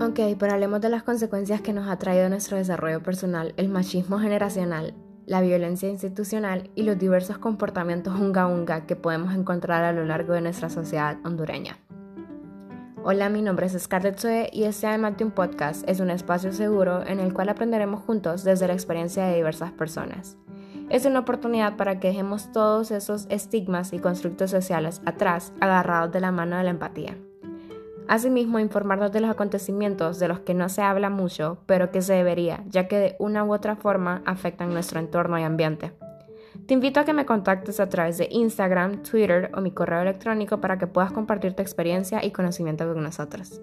Ok, pero hablemos de las consecuencias que nos ha traído nuestro desarrollo personal, el machismo generacional, la violencia institucional y los diversos comportamientos unga unga que podemos encontrar a lo largo de nuestra sociedad hondureña. Hola, mi nombre es Scarlett Zoe y este además de podcast es un espacio seguro en el cual aprenderemos juntos desde la experiencia de diversas personas. Es una oportunidad para que dejemos todos esos estigmas y constructos sociales atrás, agarrados de la mano de la empatía. Asimismo, informarnos de los acontecimientos de los que no se habla mucho, pero que se debería, ya que de una u otra forma afectan nuestro entorno y ambiente. Te invito a que me contactes a través de Instagram, Twitter o mi correo electrónico para que puedas compartir tu experiencia y conocimiento con nosotros.